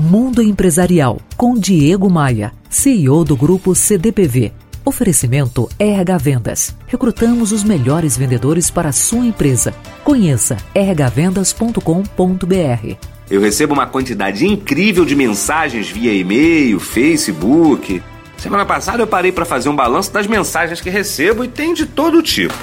Mundo Empresarial com Diego Maia, CEO do grupo CDPV. Oferecimento RH Vendas. Recrutamos os melhores vendedores para a sua empresa. Conheça rhvendas.com.br. Eu recebo uma quantidade incrível de mensagens via e-mail, Facebook. Semana passada eu parei para fazer um balanço das mensagens que recebo e tem de todo tipo.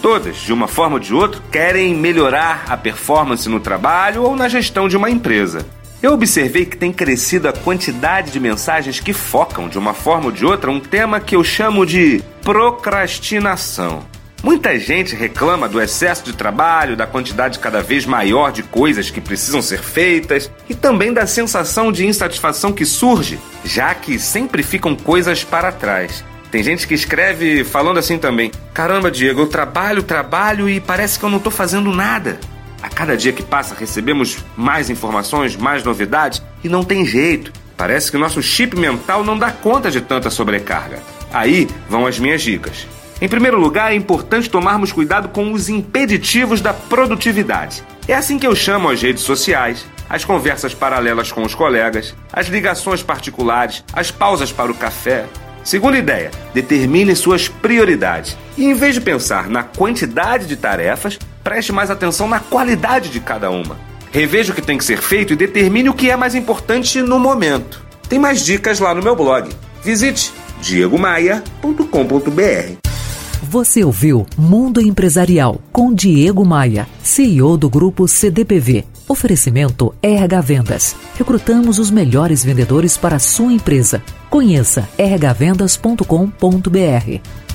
Todas, de uma forma ou de outra, querem melhorar a performance no trabalho ou na gestão de uma empresa. Eu observei que tem crescido a quantidade de mensagens que focam, de uma forma ou de outra, um tema que eu chamo de procrastinação. Muita gente reclama do excesso de trabalho, da quantidade cada vez maior de coisas que precisam ser feitas e também da sensação de insatisfação que surge, já que sempre ficam coisas para trás. Tem gente que escreve falando assim também: Caramba, Diego, eu trabalho, trabalho e parece que eu não estou fazendo nada. A cada dia que passa recebemos mais informações, mais novidades e não tem jeito. Parece que o nosso chip mental não dá conta de tanta sobrecarga. Aí vão as minhas dicas. Em primeiro lugar, é importante tomarmos cuidado com os impeditivos da produtividade. É assim que eu chamo as redes sociais, as conversas paralelas com os colegas, as ligações particulares, as pausas para o café. Segunda ideia, determine suas prioridades. E em vez de pensar na quantidade de tarefas, preste mais atenção na qualidade de cada uma. Reveja o que tem que ser feito e determine o que é mais importante no momento. Tem mais dicas lá no meu blog. Visite diegomaia.com.br. Você ouviu Mundo Empresarial com Diego Maia, CEO do grupo CDPV. Oferecimento RH Vendas. Recrutamos os melhores vendedores para a sua empresa. Conheça rhvendas.com.br.